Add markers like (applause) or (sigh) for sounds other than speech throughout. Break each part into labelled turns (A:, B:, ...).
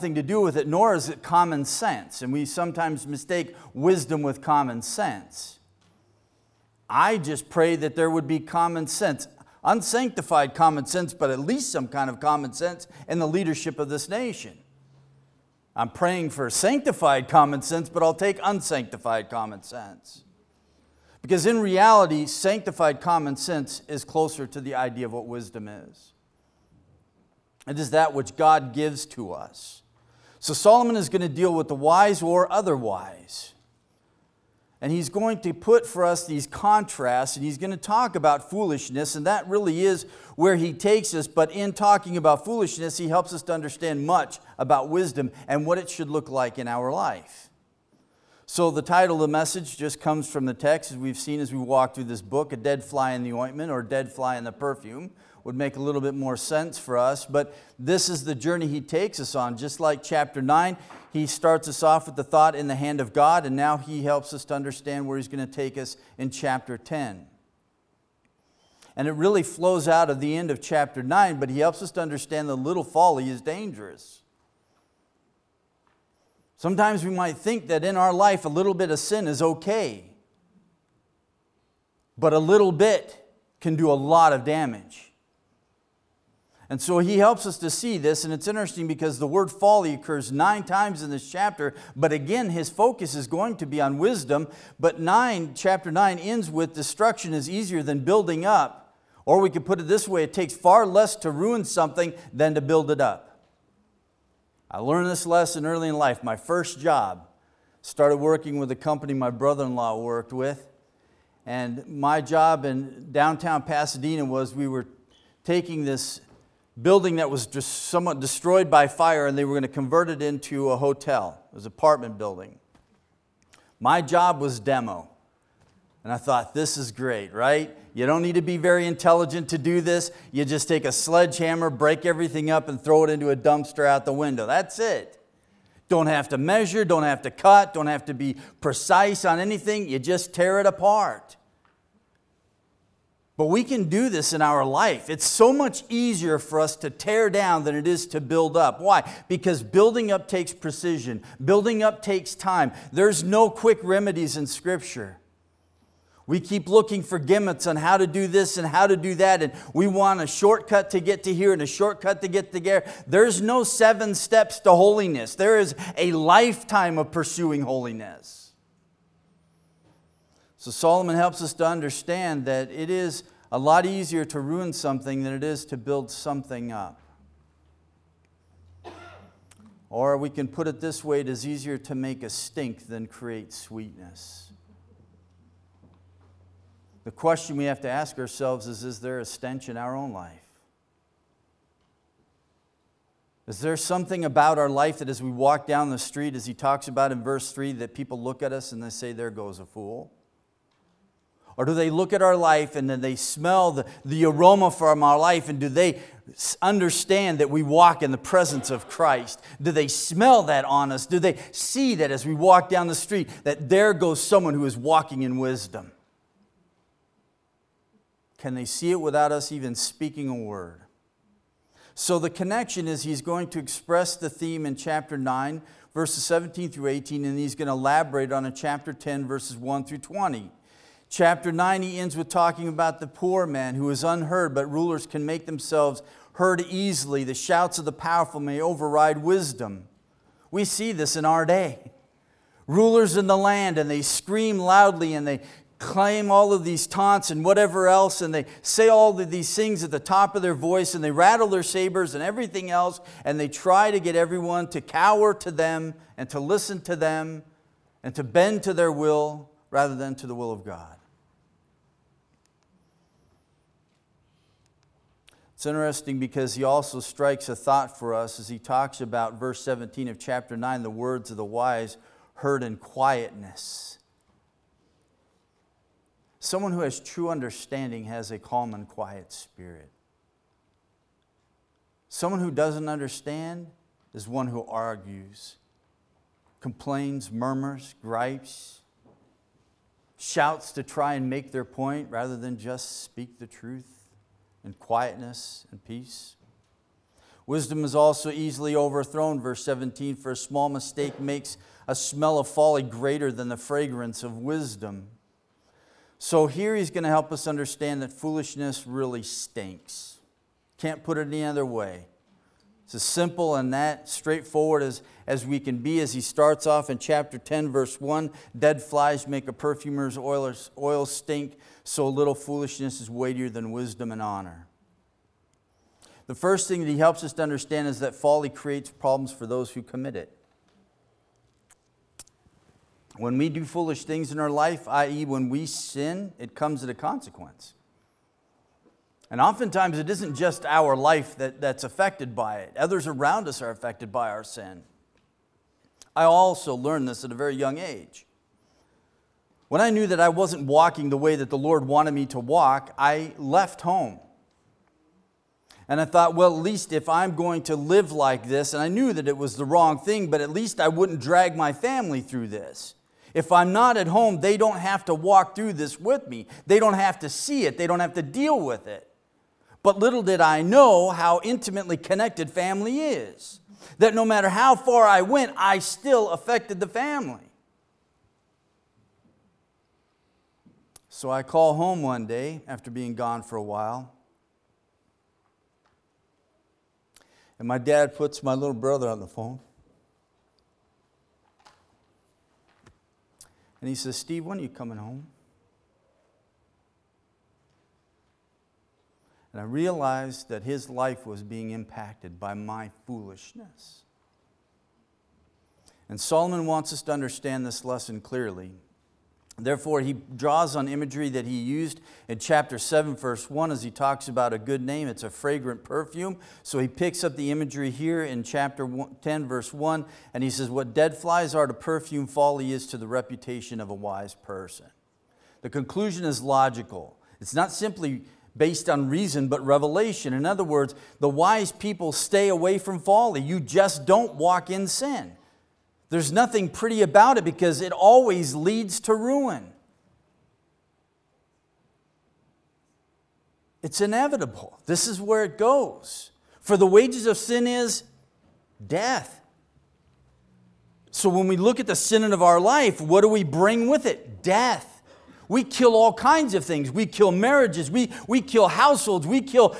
A: nothing to do with it, nor is it common sense. And we sometimes mistake wisdom with common sense. I just pray that there would be common sense, unsanctified common sense, but at least some kind of common sense in the leadership of this nation. I'm praying for sanctified common sense, but I'll take unsanctified common sense. Because in reality, sanctified common sense is closer to the idea of what wisdom is. It is that which God gives to us. So Solomon is going to deal with the wise or otherwise. And he's going to put for us these contrasts, and he's going to talk about foolishness, and that really is where he takes us. But in talking about foolishness, he helps us to understand much about wisdom and what it should look like in our life. So, the title of the message just comes from the text, as we've seen as we walk through this book A Dead Fly in the Ointment or Dead Fly in the Perfume would make a little bit more sense for us. But this is the journey he takes us on. Just like chapter 9, he starts us off with the thought in the hand of God, and now he helps us to understand where he's going to take us in chapter 10. And it really flows out of the end of chapter 9, but he helps us to understand that little folly is dangerous. Sometimes we might think that in our life a little bit of sin is okay, but a little bit can do a lot of damage. And so he helps us to see this, and it's interesting because the word folly occurs nine times in this chapter, but again, his focus is going to be on wisdom. But nine, chapter 9 ends with destruction is easier than building up. Or we could put it this way it takes far less to ruin something than to build it up. I learned this lesson early in life. My first job started working with a company my brother in law worked with. And my job in downtown Pasadena was we were taking this building that was just somewhat destroyed by fire, and they were going to convert it into a hotel. It was an apartment building. My job was demo. And I thought, this is great, right? You don't need to be very intelligent to do this. You just take a sledgehammer, break everything up, and throw it into a dumpster out the window. That's it. Don't have to measure, don't have to cut, don't have to be precise on anything. You just tear it apart. But we can do this in our life. It's so much easier for us to tear down than it is to build up. Why? Because building up takes precision, building up takes time. There's no quick remedies in Scripture. We keep looking for gimmicks on how to do this and how to do that, and we want a shortcut to get to here and a shortcut to get to there. There's no seven steps to holiness, there is a lifetime of pursuing holiness. So Solomon helps us to understand that it is a lot easier to ruin something than it is to build something up. Or we can put it this way it is easier to make a stink than create sweetness. The question we have to ask ourselves is Is there a stench in our own life? Is there something about our life that as we walk down the street, as he talks about in verse 3, that people look at us and they say, There goes a fool? Or do they look at our life and then they smell the, the aroma from our life and do they understand that we walk in the presence of Christ? Do they smell that on us? Do they see that as we walk down the street that there goes someone who is walking in wisdom? Can they see it without us even speaking a word? So the connection is he's going to express the theme in chapter 9, verses 17 through 18, and he's going to elaborate on in chapter 10, verses 1 through 20. Chapter 9, he ends with talking about the poor man who is unheard, but rulers can make themselves heard easily. The shouts of the powerful may override wisdom. We see this in our day. Rulers in the land, and they scream loudly and they claim all of these taunts and whatever else, and they say all of these things at the top of their voice, and they rattle their sabers and everything else, and they try to get everyone to cower to them and to listen to them and to bend to their will rather than to the will of God. It's interesting because he also strikes a thought for us as he talks about verse 17 of chapter 9 the words of the wise heard in quietness. Someone who has true understanding has a calm and quiet spirit. Someone who doesn't understand is one who argues, complains, murmurs, gripes, shouts to try and make their point rather than just speak the truth and quietness and peace. Wisdom is also easily overthrown, verse 17, for a small mistake makes a smell of folly greater than the fragrance of wisdom. So here he's going to help us understand that foolishness really stinks. Can't put it any other way. It's as simple and that straightforward as, as we can be as he starts off in chapter 10, verse 1. Dead flies make a perfumer's oil, oil stink, so little foolishness is weightier than wisdom and honor. The first thing that he helps us to understand is that folly creates problems for those who commit it. When we do foolish things in our life, i.e., when we sin, it comes at a consequence. And oftentimes it isn't just our life that, that's affected by it, others around us are affected by our sin. I also learned this at a very young age. When I knew that I wasn't walking the way that the Lord wanted me to walk, I left home. And I thought, well, at least if I'm going to live like this, and I knew that it was the wrong thing, but at least I wouldn't drag my family through this. If I'm not at home, they don't have to walk through this with me. They don't have to see it. They don't have to deal with it. But little did I know how intimately connected family is. That no matter how far I went, I still affected the family. So I call home one day after being gone for a while. And my dad puts my little brother on the phone. And he says, Steve, when are you coming home? And I realized that his life was being impacted by my foolishness. And Solomon wants us to understand this lesson clearly. Therefore, he draws on imagery that he used in chapter 7, verse 1, as he talks about a good name. It's a fragrant perfume. So he picks up the imagery here in chapter 10, verse 1, and he says, What dead flies are to perfume, folly is to the reputation of a wise person. The conclusion is logical. It's not simply based on reason, but revelation. In other words, the wise people stay away from folly. You just don't walk in sin. There's nothing pretty about it because it always leads to ruin. It's inevitable. This is where it goes. For the wages of sin is death. So when we look at the sin of our life, what do we bring with it? Death. We kill all kinds of things. We kill marriages, we, we kill households, we kill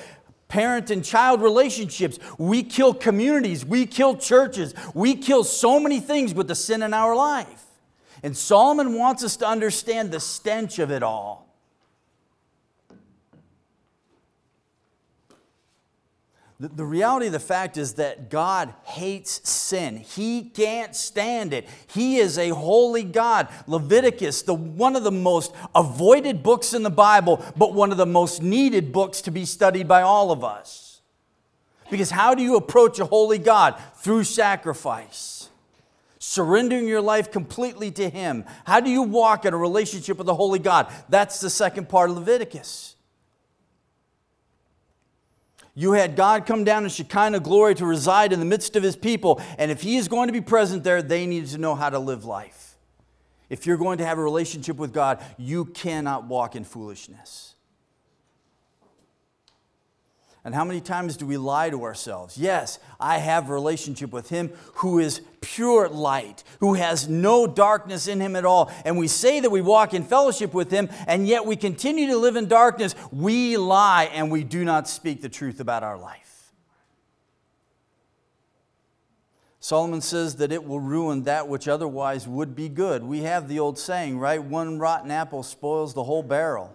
A: parent and child relationships, we kill communities, we kill churches, we kill so many things with the sin in our life. And Solomon wants us to understand the stench of it all. The, reality of the fact is that God hates sin. He can't stand it. He is a holy God. Leviticus, the, one of the most avoided books in the Bible, but one of the most needed books to be studied by all of us. Because how do you approach a holy God? Through sacrifice surrendering your life completely to Him. How do you walk in a relationship with the Holy God? That's the second part of Leviticus. You had God come down in Shekinah glory to reside in the midst of his people. And if he is going to be present there, they needed to know how to live life. If you're going to have a relationship with God, you cannot walk in foolishness. And how many times do we lie to ourselves? Yes, I have a relationship with Him who is pure light, who has no darkness in Him at all. And we say that we walk in fellowship with Him, and yet we continue to live in darkness. We lie and we do not speak the truth about our life. Solomon says that it will ruin that which otherwise would be good. We have the old saying, right? One rotten apple spoils the whole barrel.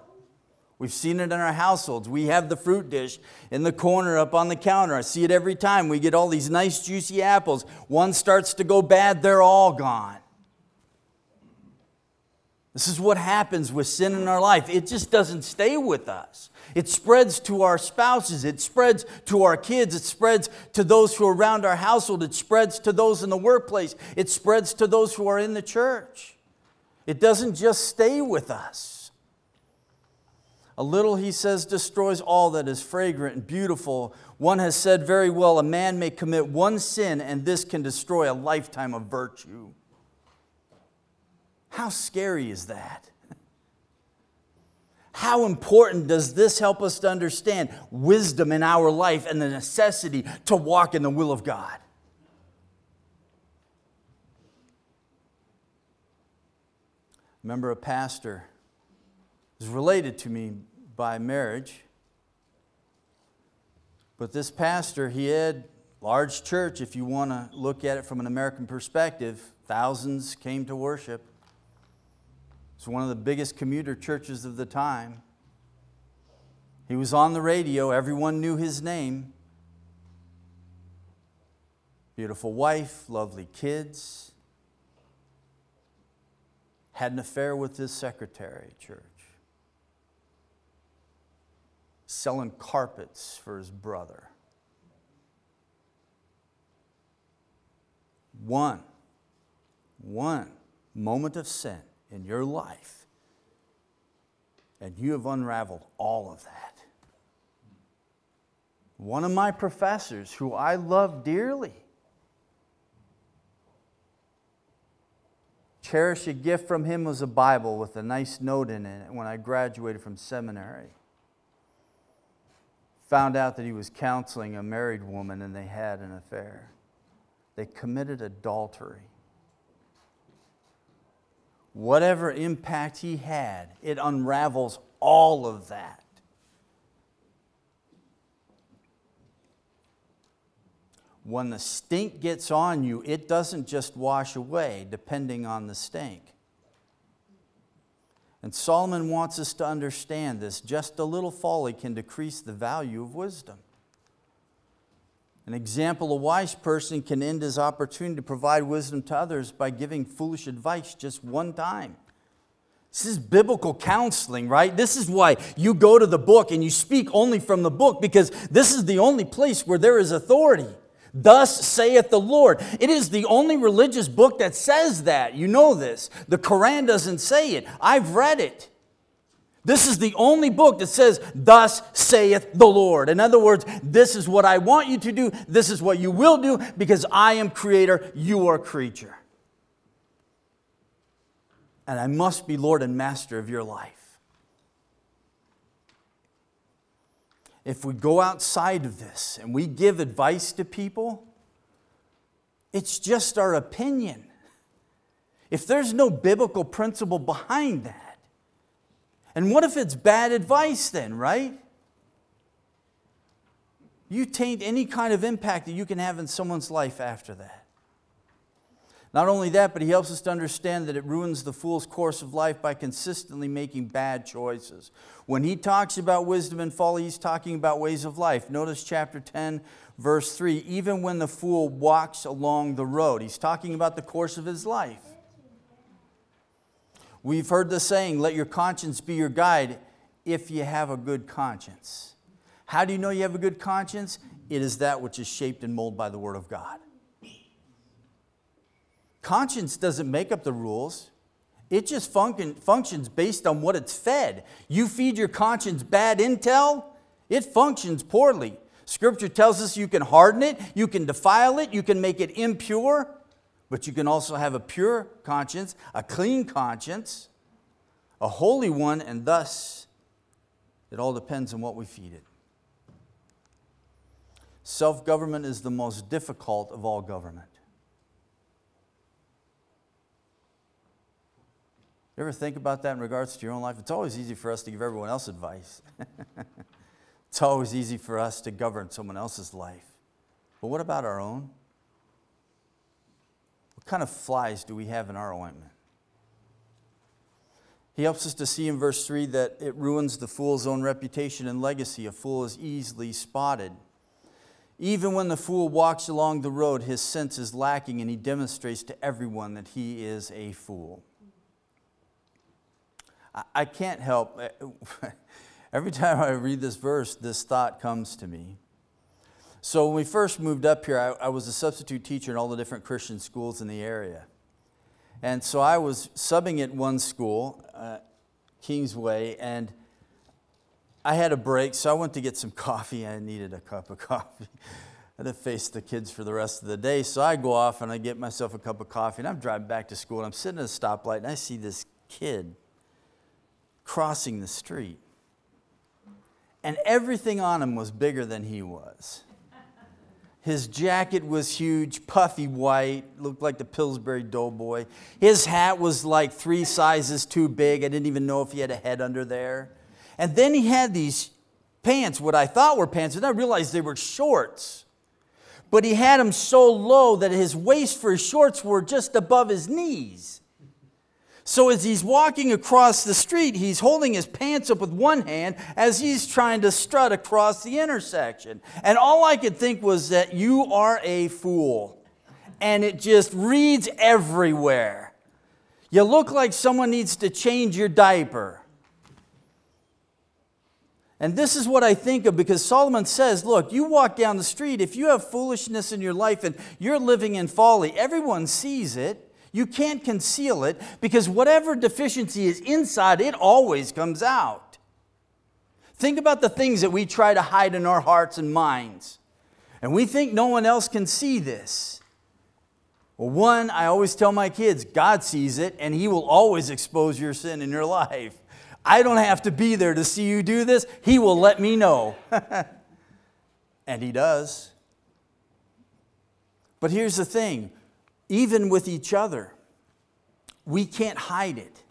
A: We've seen it in our households. We have the fruit dish in the corner up on the counter. I see it every time. We get all these nice, juicy apples. One starts to go bad, they're all gone. This is what happens with sin in our life. It just doesn't stay with us. It spreads to our spouses, it spreads to our kids, it spreads to those who are around our household, it spreads to those in the workplace, it spreads to those who are in the church. It doesn't just stay with us. A little, he says, destroys all that is fragrant and beautiful. One has said very well a man may commit one sin, and this can destroy a lifetime of virtue. How scary is that? (laughs) How important does this help us to understand wisdom in our life and the necessity to walk in the will of God? Remember, a pastor is related to me by marriage. But this pastor, he had large church if you want to look at it from an American perspective. Thousands came to worship. It's one of the biggest commuter churches of the time. He was on the radio, everyone knew his name. Beautiful wife, lovely kids. Had an affair with his secretary at church. Selling carpets for his brother. One, one moment of sin in your life, and you have unraveled all of that. One of my professors, who I love dearly, cherish a gift from him was a Bible with a nice note in it when I graduated from seminary. Found out that he was counseling a married woman and they had an affair. They committed adultery whatever impact he had, it unravels all of that. When the stink gets on you, it doesn't just wash away depending on the stink. And Solomon wants us to understand this. Just a little folly can decrease the value of wisdom. An example, a wise person can end his opportunity to provide wisdom to others by giving foolish advice just one time. This is biblical counseling, right? This is why you go to the book and you speak only from the book because this is the only place where there is authority. Thus saith the Lord. It is the only religious book that says that. You know this. The Quran doesn't say it. I've read it. This is the only book that says, Thus saith the Lord. In other words, this is what I want you to do. This is what you will do because I am creator, you are creature. And I must be Lord and master of your life. If we go outside of this and we give advice to people, it's just our opinion. If there's no biblical principle behind that, and what if it's bad advice then, right? You taint any kind of impact that you can have in someone's life after that. Not only that, but he helps us to understand that it ruins the fool's course of life by consistently making bad choices. When he talks about wisdom and folly, he's talking about ways of life. Notice chapter 10, verse 3. Even when the fool walks along the road, he's talking about the course of his life. We've heard the saying, let your conscience be your guide if you have a good conscience. How do you know you have a good conscience? It is that which is shaped and molded by the Word of God. Conscience doesn't make up the rules. It just function, functions based on what it's fed. You feed your conscience bad intel, it functions poorly. Scripture tells us you can harden it, you can defile it, you can make it impure. But you can also have a pure conscience, a clean conscience, a holy one, and thus it all depends on what we feed it. Self government is the most difficult of all government. You ever think about that in regards to your own life? It's always easy for us to give everyone else advice. (laughs) it's always easy for us to govern someone else's life. But what about our own? What kind of flies do we have in our ointment? He helps us to see in verse 3 that it ruins the fool's own reputation and legacy. A fool is easily spotted. Even when the fool walks along the road, his sense is lacking and he demonstrates to everyone that he is a fool. I can't help, (laughs) every time I read this verse, this thought comes to me. So when we first moved up here, I, I, was a substitute teacher in all the different Christian schools in the area. And so I was subbing at one school, uh, Kingsway, and I had a break, so I went to get some (laughs) coffee. I needed a cup of (laughs) coffee. I had to face the kids for the rest of the day. So I go off and I get myself a cup of coffee, and I'm driving back to school, and I'm sitting at a stoplight, and I see this kid crossing the street. and everything on him was bigger than he was. His jacket was huge, puffy white, looked like the Pillsbury Doughboy. His hat was like three sizes too big. I didn't even know if he had a head under there. And then he had these pants, what I thought were pants, and I realized they were shorts. But he had them so low that his waist for his shorts were just above his knees. So as he's walking across the street, he's holding his pants up with one hand as he's trying to strut across the intersection. And all I could think was that you are a fool. And it just reads everywhere. You look like someone needs to change your diaper. And this is what I think of because Solomon says, look, you walk down the street, if you have foolishness in your life and you're living in folly, everyone sees it. You can't conceal it because whatever deficiency is inside, it always comes out. Think about the things that we try to hide in our hearts and minds. And we think no one else can see this. Well, one, I always tell my kids, God sees it and He will always expose your sin in your life. I don't have to be there to see you do this. He will let me know. (laughs) and He does. But here's the thing even with each other. We can't hide it.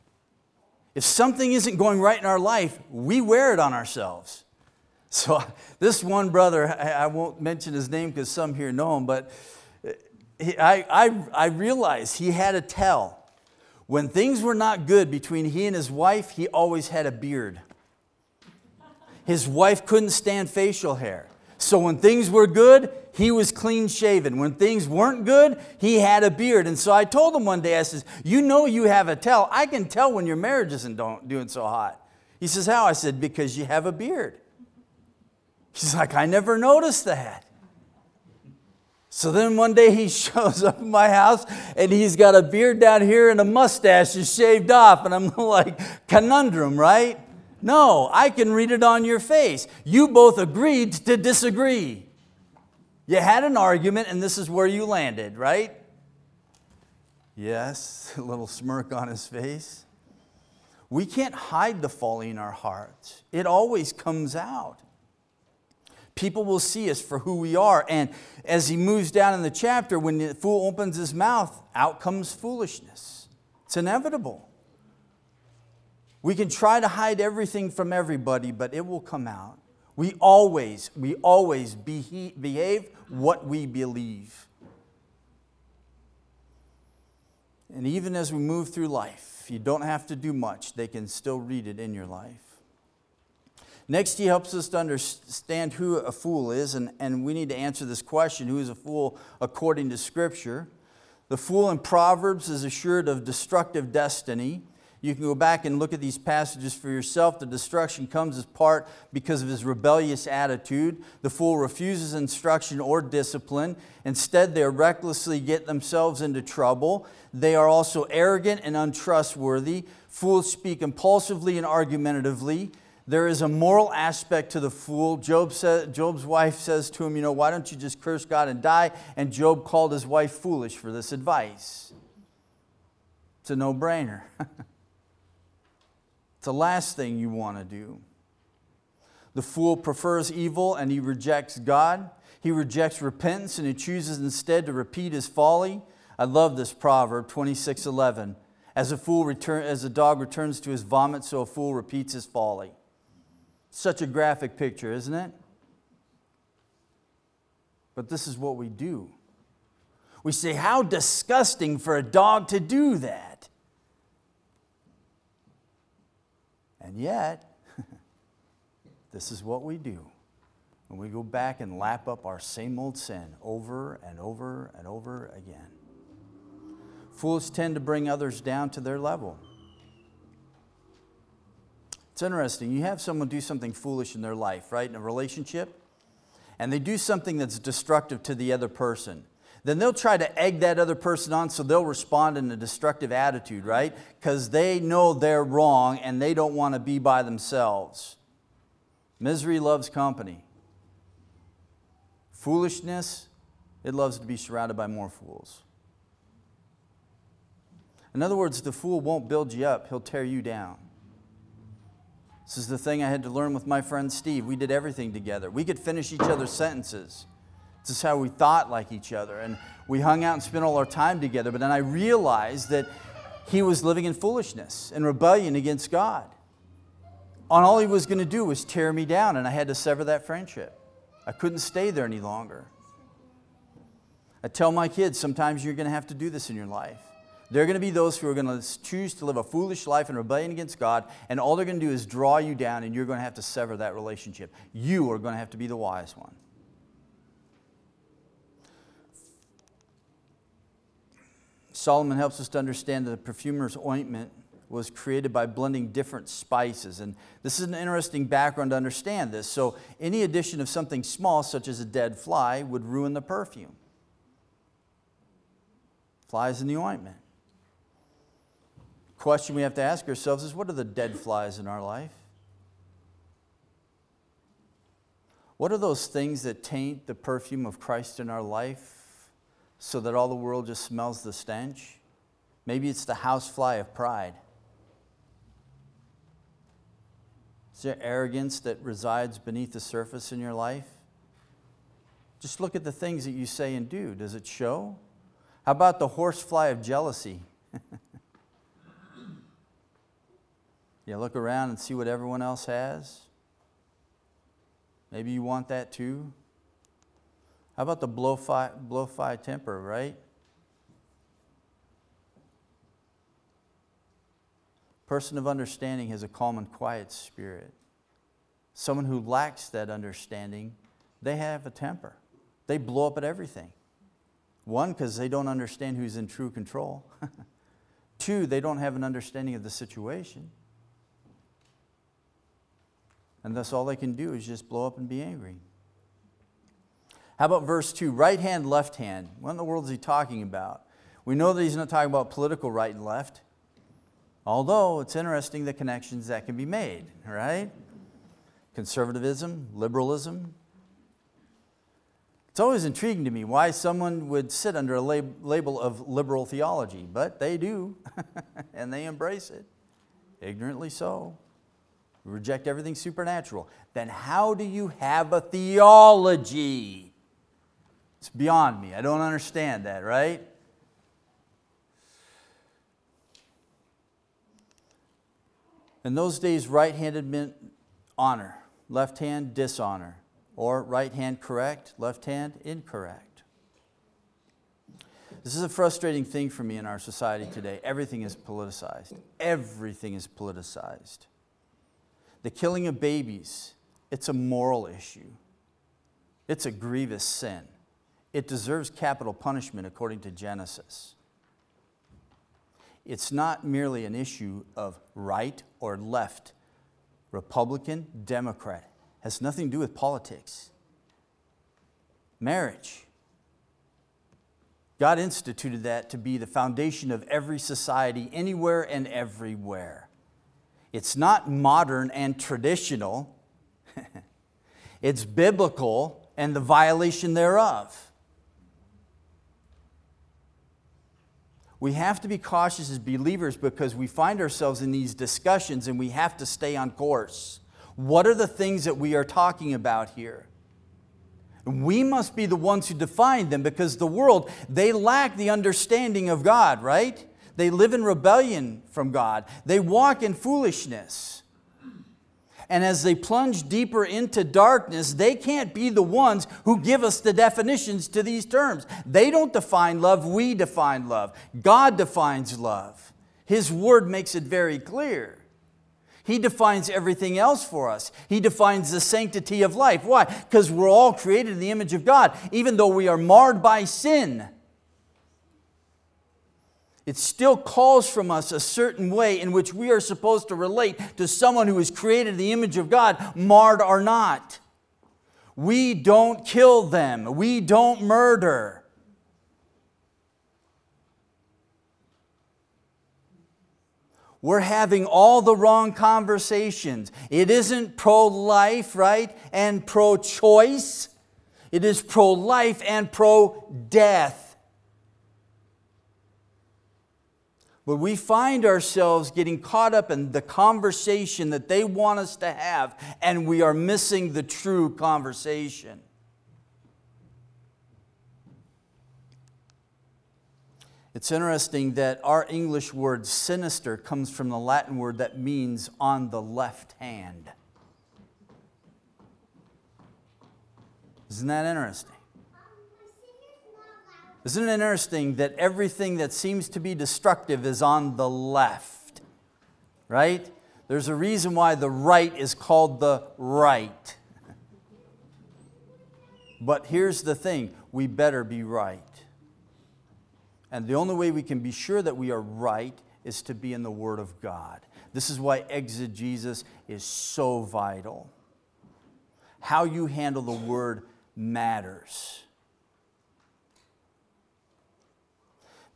A: If something isn't going right in our life, we wear it on ourselves. (laughs) So, this one brother, I won't mention his name because some here know him, but eh, I, I, I realized he had a tell. When things were not good between he and his wife, he always had a beard. His wife couldn't stand facial hair. So when things were good, he was clean shaven. When things weren't good, he had a beard. And so I told him one day, I says, You know you have a tell. I can tell when your marriage isn't doing so hot. He says, How? I said, Because you have a beard. He's like, I never noticed that. So then one day he (laughs) shows up in my house and he's got a beard down here and a mustache is shaved off. And I'm (laughs) like, conundrum, right? No, I can read it on your face. You both agreed to disagree. You had an argument, and this is where you landed, right? Yes, (laughs) a little smirk on his face. We can't hide the folly in our hearts, it always comes out. People will see us for who we are. And as he moves down in the chapter, when the fool opens his mouth, out comes foolishness. It's inevitable. We can try to hide everything from everybody, but it will come out. We always, we always behave what we believe. And even as we move through life, you don't have to do much, they can still read it in your life. Next, he helps us to understand who a fool is, and, and we need to answer this question who is a fool according to Scripture? The fool in Proverbs is assured of destructive destiny. You can go back and look at these passages for yourself. The destruction comes as part because of his rebellious attitude. The fool refuses instruction or discipline. Instead, they recklessly get themselves into trouble. They are also arrogant and untrustworthy. Fools speak impulsively and argumentatively. There is a moral aspect to the fool. Job Job's wife says to him, You know, why don't you just curse God and die? And Job called his wife foolish for this advice. It's a no brainer. (laughs) It's the last thing you want to do. The fool prefers evil and he rejects God. He rejects repentance and he chooses instead to repeat his folly. I love this proverb 26:11. As a fool return, as a dog returns to his vomit, so a fool repeats his folly. Such a graphic picture, isn't it? But this is what we do. We say, How disgusting for a dog to do that. And yet, (laughs) this is what we do. When we go back and lap up our same old sin over and over and over again. Fools tend to bring others down to their level. It's interesting. You have someone do something foolish in their life, right? In a relationship, and they do something that's destructive to the other person then they'll try to egg that other person on so they'll respond in a destructive attitude, right? Because they know they're wrong and they don't want to be by themselves. Misery loves company. Foolishness, it loves to be surrounded by more fools. In other words, the fool won't build you up, he'll tear you down. This is the thing I had to learn with my friend Steve. We did everything together. We could finish each other's sentences. This is how we thought like each other. And we hung out and spent all our time together. But then I realized that he was living in foolishness and rebellion against God. And all he was going to do was tear me down, and I had to sever that friendship. I couldn't stay there any longer. I tell my kids sometimes you're going to have to do this in your life. There are going to be those who are going to choose to live a foolish life in rebellion against God, and all they're going to do is draw you down, and you're going to have to sever that relationship. You are going to have to be the wise one. Solomon helps us to understand that the perfumer's ointment was created by blending different spices. And this is an interesting background to understand this. So, any addition of something small, such as a dead fly, would ruin the perfume. Flies in the ointment. Question we have to ask ourselves is what are the dead flies in our life? What are those things that taint the perfume of Christ in our life so that all the world just smells the stench? Maybe it's the housefly of pride. Is there arrogance that resides beneath the surface in your life? Just look at the things that you say and do. Does it show? How about the horsefly of jealousy? (laughs) you look around and see what everyone else has? Maybe you want that too? How about the blowfly, blowfly temper, right? Person of understanding has a calm and quiet spirit. Someone who lacks that understanding, they have a temper. They blow up at everything. One, because they don't understand who's in true control. (laughs) Two, they don't have an understanding of the situation. And thus, all they can do is just blow up and be angry. How about verse 2? Right hand, left hand. What in the world is he talking about? We know that he's not talking about political right and left. Although it's interesting the connections that can be made, right? Conservatism, liberalism. It's always intriguing to me why someone would sit under a lab- label of liberal theology, but they do, (laughs) and they embrace it, ignorantly so. Reject everything supernatural. Then how do you have a theology? It's beyond me. I don't understand that, right? In those days, right handed meant honor, left hand, dishonor, or right hand correct, left hand incorrect. This is a frustrating thing for me in our society today. Everything is politicized. Everything is politicized. The killing of babies, it's a moral issue. It's a grievous sin. It deserves capital punishment according to Genesis. It's not merely an issue of right or left, Republican, Democrat. It has nothing to do with politics. Marriage. God instituted that to be the foundation of every society, anywhere and everywhere. It's not modern and traditional, (laughs) it's biblical and the violation thereof. We have to be cautious as believers because we find ourselves in these discussions and we have to stay on course. What are the things that we are talking about here? We must be the ones who define them because the world, they lack the understanding of God, right? They live in rebellion from God. They walk in foolishness. And as they plunge deeper into darkness, they can't be the ones who give us the definitions to these terms. They don't define love, we define love. God defines love. His word makes it very clear. He defines everything else for us. He defines the sanctity of life. Why? Because we're all created in the image of God, even though we are marred by sin it still calls from us a certain way in which we are supposed to relate to someone who is created the image of God, marred or not. We don't kill them, we don't murder. We're having all the wrong conversations. It isn't pro life, right? And pro choice. It is pro life and pro death. But we find ourselves getting caught up in the conversation that they want us to have, and we are missing the true conversation. It's interesting that our English word sinister comes from the Latin word that means on the left hand. Isn't that interesting? Isn't it interesting that everything that seems to be destructive is on the left? Right? There's a reason why the right is called the right. But here's the thing we better be right. And the only way we can be sure that we are right is to be in the Word of God. This is why exegesis is so vital. How you handle the Word matters.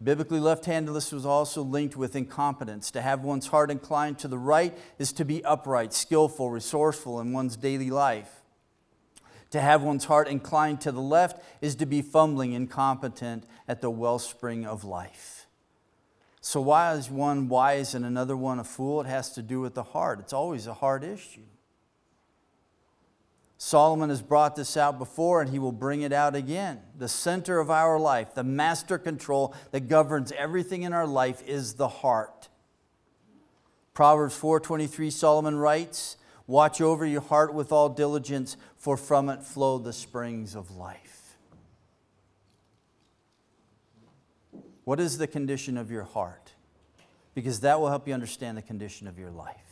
A: Biblically, left handedness was also linked with incompetence. To have one's heart inclined to the right is to be upright, skillful, resourceful in one's daily life. To have one's heart inclined to the left is to be fumbling, incompetent at the wellspring of life. So, why is one wise and another one a fool? It has to do with the heart. It's always a heart issue. Solomon has brought this out before and he will bring it out again. The center of our life, the master control that governs everything in our life is the heart. Proverbs 4:23 Solomon writes, Watch over your heart with all diligence, for from it flow the springs of life. What is the condition of your heart? Because that will help you understand the condition of your life.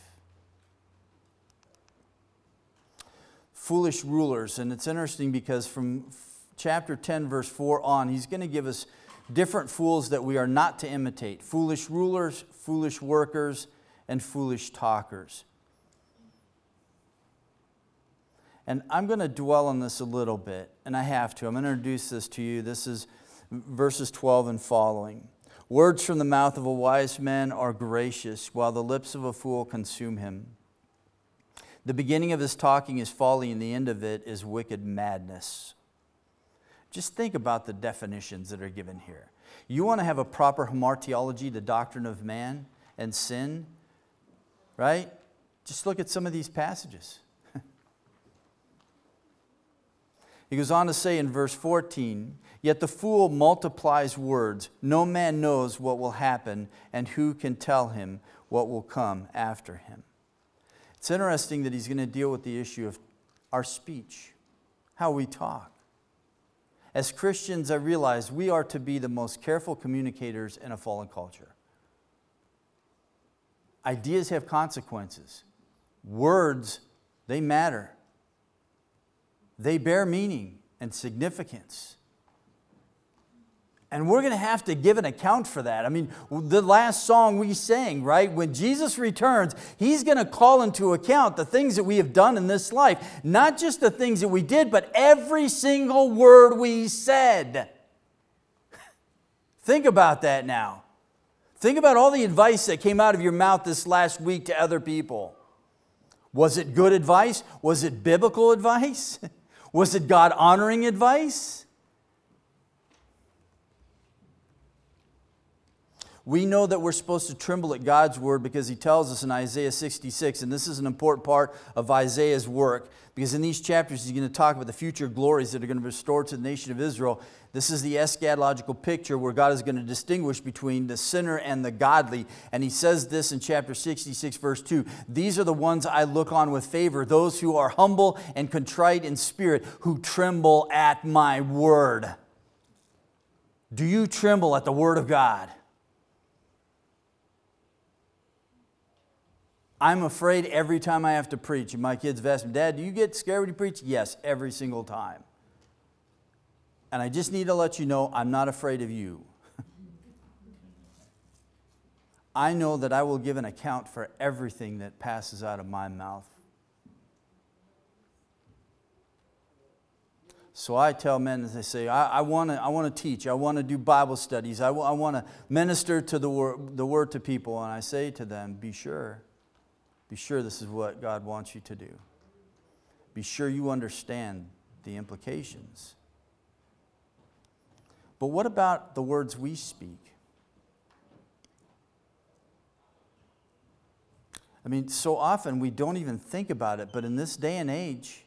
A: Foolish rulers, and it's interesting because from chapter 10, verse 4 on, he's going to give us different fools that we are not to imitate foolish rulers, foolish workers, and foolish talkers. And I'm going to dwell on this a little bit, and I have to. I'm going to introduce this to you. This is verses 12 and following. Words from the mouth of a wise man are gracious, while the lips of a fool consume him. The beginning of his talking is folly, and the end of it is wicked madness. Just think about the definitions that are given here. You want to have a proper hamartiology, the doctrine of man and sin, right? Just look at some of these passages. (laughs) He goes on to say in verse 14, Yet the fool multiplies words. No man knows what will happen, and who can tell him what will come after him? It's interesting that he's going to deal with the issue of our speech, how we talk. As Christians, I realize we are to be the most careful communicators in a fallen culture. Ideas have consequences, words, they matter they bear meaning and significance. And we're going to have to give an account for that. I mean, the last song we sang, right? When Jesus returns, he's going to call into account the things that we have done in this life. Not just the things that we did, but every single word we said. (laughs) Think about that now. Think about all the advice that came out of your mouth this last week to other people. Was it good advice? Was it biblical advice? (laughs) Was it God honoring advice? We know that we're supposed to tremble at God's word because he tells us in Isaiah 66, and this is an important part of Isaiah's work, because in these chapters he's going to talk about the future glories that are going to be restored to the nation of Israel. This is the eschatological picture where God is going to distinguish between the sinner and the godly. And he says this in chapter 66, verse 2 These are the ones I look on with favor, those who are humble and contrite in spirit, who tremble at my word. Do you tremble at the word of God? I'm afraid every time I have to preach. And my kids have asked me, Dad, do you get scared when you preach? Yes, every single time. And I just need to let you know I'm not afraid of you. (laughs) I know that I will give an account for everything that passes out of my mouth. So I tell men as they say, I, I want to teach, I want to do Bible studies, I want to minister to the, wor- the word to people. And I say to them, be sure be sure this is what God wants you to do. Be sure you understand the implications. But what about the words we speak? I mean, so often we don't even think about it, but in this day and age,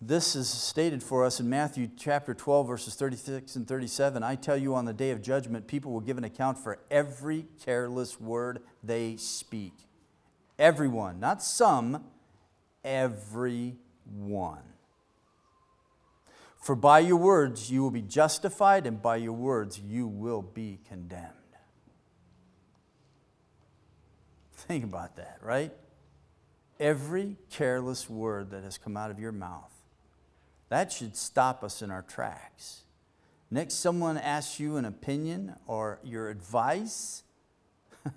A: this is stated for us in Matthew chapter 12, verses 36 and 37. I tell you, on the day of judgment, people will give an account for every careless word they speak. Everyone, not some, everyone. For by your words you will be justified, and by your words you will be condemned. Think about that, right? Every careless word that has come out of your mouth that should stop us in our tracks. Next, someone asks you an opinion or your advice. (laughs)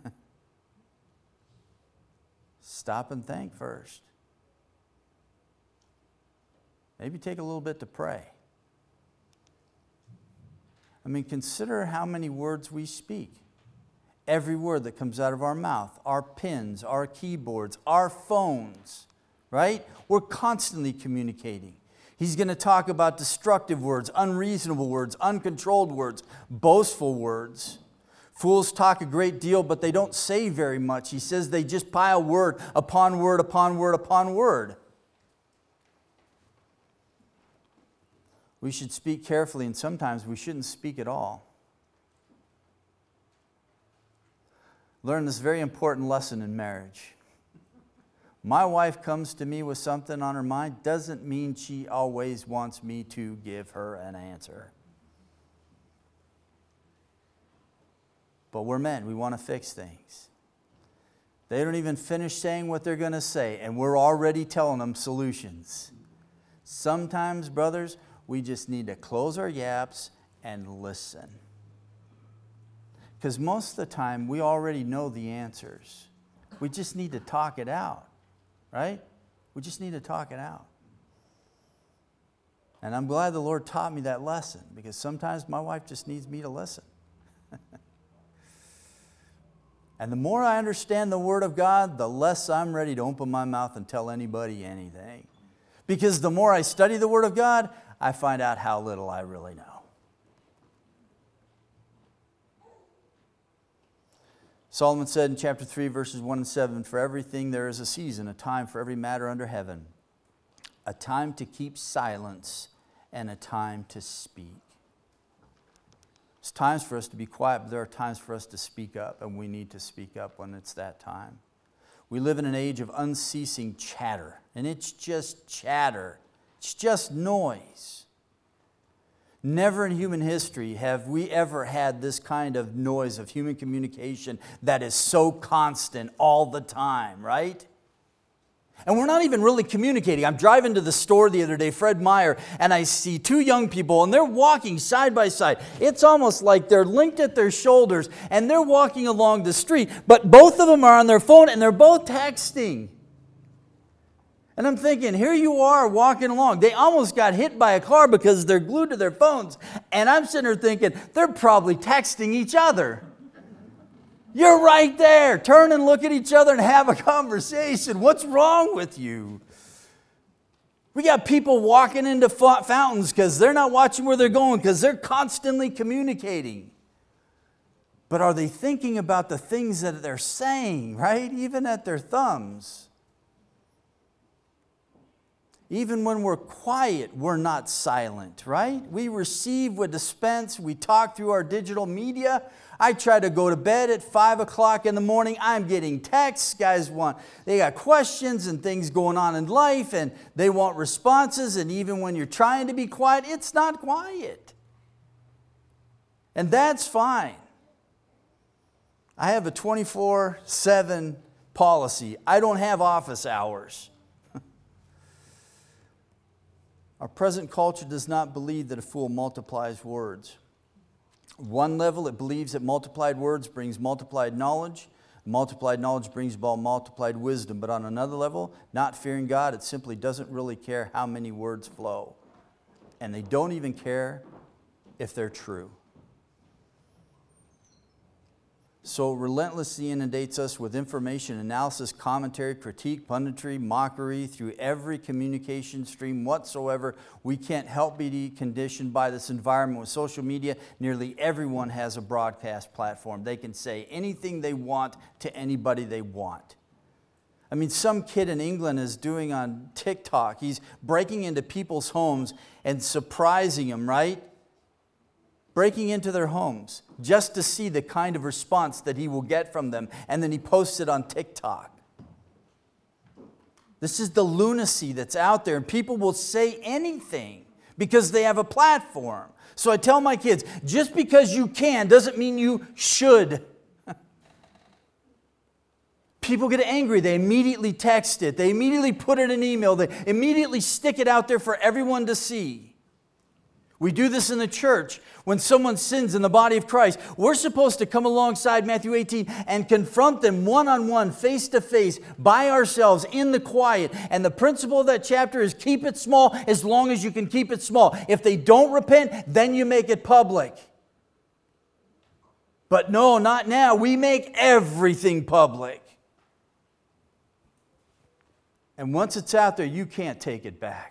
A: Stop and think first. Maybe take a little bit to pray. I mean, consider how many words we speak. Every word that comes out of our mouth, our pens, our keyboards, our phones, right? We're constantly communicating. He's going to talk about destructive words, unreasonable words, uncontrolled words, boastful words. Fools talk a great deal, but they don't say very much. He says they just pile word upon word upon word upon word. We should speak carefully, and sometimes we shouldn't speak at all. Learn this very important lesson in marriage. My wife comes to me with something on her mind doesn't mean she always wants me to give her an answer. But we're men, we want to fix things. They don't even finish saying what they're going to say, and we're already telling them solutions. Sometimes, brothers, we just need to close our yaps and listen. Because most of the time, we already know the answers. We just need to talk it out right? We just need to talk it out. And I'm glad the Lord taught me that lesson because sometimes my wife just needs me to listen. (laughs) and the more I understand the Word of God, the less I'm ready to open my mouth and tell anybody anything. Because the more I study the Word of God, I find out how little I really know. Solomon said in chapter 3, verses 1 and 7 For everything there is a season, a time for every matter under heaven, a time to keep silence, and a time to speak. It's times for us to be quiet, but there are times for us to speak up, and we need to speak up when it's that time. We live in an age of unceasing chatter, and it's just chatter, it's just noise. Never in human history have we ever had this kind of noise of human communication that is so constant all the time, right? And we're not even really communicating. I'm driving to the store the other day, Fred Meyer, and I see two young people, and they're walking side by side. It's almost like they're linked at their shoulders, and they're walking along the street, but both of them are on their phone and they're both texting. And I'm thinking, here you are walking along. They almost got hit by a car because they're glued to their phones. And I'm sitting there thinking, they're probably texting each other. You're right there. Turn and look at each other and have a conversation. What's wrong with you? We got people walking into fountains because they're not watching where they're going because they're constantly communicating. But are they thinking about the things that they're saying, right? Even at their thumbs. Even when we're quiet, we're not silent, right? We receive, we dispense, we talk through our digital media. I try to go to bed at five o'clock in the morning. I'm getting texts. Guys want, they got questions and things going on in life and they want responses. And even when you're trying to be quiet, it's not quiet. And that's fine. I have a 24 7 policy, I don't have office hours. Our present culture does not believe that a fool multiplies words. One level, it believes that multiplied words brings multiplied knowledge. Multiplied knowledge brings about multiplied wisdom. But on another level, not fearing God, it simply doesn't really care how many words flow. And they don't even care if they're true. So relentlessly inundates us with information, analysis, commentary, critique, punditry, mockery through every communication stream whatsoever. We can't help be conditioned by this environment with social media. Nearly everyone has a broadcast platform. They can say anything they want to anybody they want. I mean, some kid in England is doing on TikTok. He's breaking into people's homes and surprising them, right? Breaking into their homes just to see the kind of response that he will get from them. And then he posts it on TikTok. This is the lunacy that's out there, and people will say anything because they have a platform. So I tell my kids just because you can doesn't mean you should. (laughs) People get angry, they immediately text it, they immediately put it in email, they immediately stick it out there for everyone to see. We do this in the church. When someone sins in the body of Christ, we're supposed to come alongside Matthew 18 and confront them one on one, face to face, by ourselves, in the quiet. And the principle of that chapter is keep it small as long as you can keep it small. If they don't repent, then you make it public. But no, not now. We make everything public. And once it's out there, you can't take it back.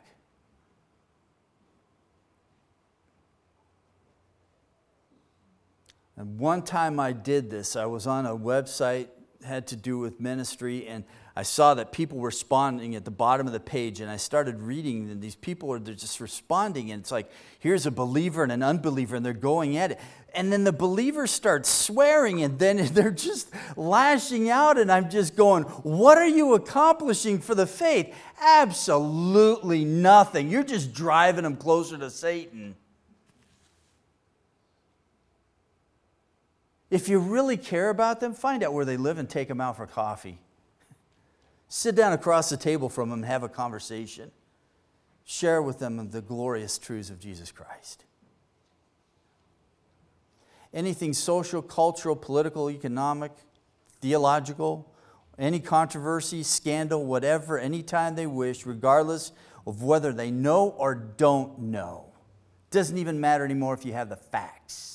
A: And one time I did this, I was on a website had to do with ministry and I saw that people were responding at the bottom of the page and I started reading and these people are they're just responding and it's like here's a believer and an unbeliever and they're going at it. And then the believer starts swearing and then (laughs) they're just lashing out and I'm just going what are you accomplishing for the faith? Absolutely nothing. You're just driving them closer to Satan If you really care about them, find out where they live and take them out for coffee. Sit down across the table from them have a conversation. Share with them the glorious truths of Jesus Christ. Anything social, cultural, political, economic, theological, any controversy, scandal, whatever, anytime they wish, regardless of whether they know or don't know. Doesn't even matter anymore if you have the facts.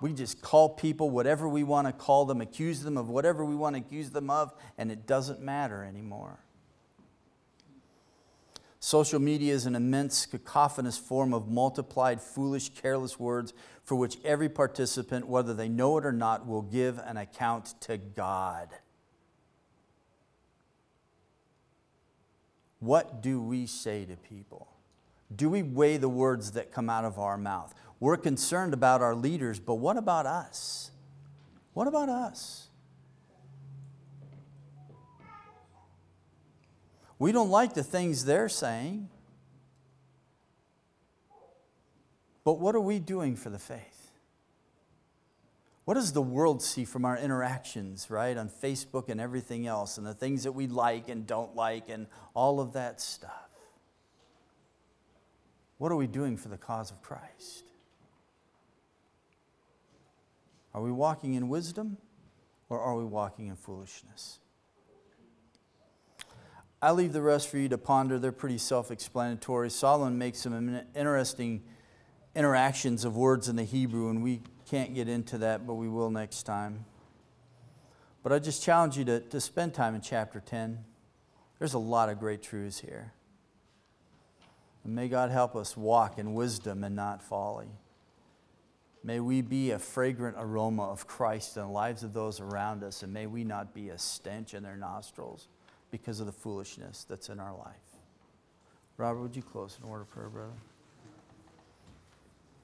A: We just call people whatever we want to call them, accuse them of whatever we want to accuse them of, and it doesn't matter anymore. Social media is an immense cacophonous form of multiplied, foolish, careless words for which every participant, whether they know it or not, will give an account to God. What do we say to people? Do we weigh the words that come out of our mouth? We're concerned about our leaders, but what about us? What about us? We don't like the things they're saying, but what are we doing for the faith? What does the world see from our interactions, right, on Facebook and everything else, and the things that we like and don't like, and all of that stuff? What are we doing for the cause of Christ? Are we walking in wisdom or are we walking in foolishness? I leave the rest for you to ponder. They're pretty self explanatory. Solomon makes some interesting interactions of words in the Hebrew, and we can't get into that, but we will next time. But I just challenge you to, to spend time in chapter 10. There's a lot of great truths here. And may God help us walk in wisdom and not folly. May we be a fragrant aroma of Christ in the lives of those around us, and may we not be a stench in their nostrils because of the foolishness that's in our life. Robert, would you close in order of prayer, brother?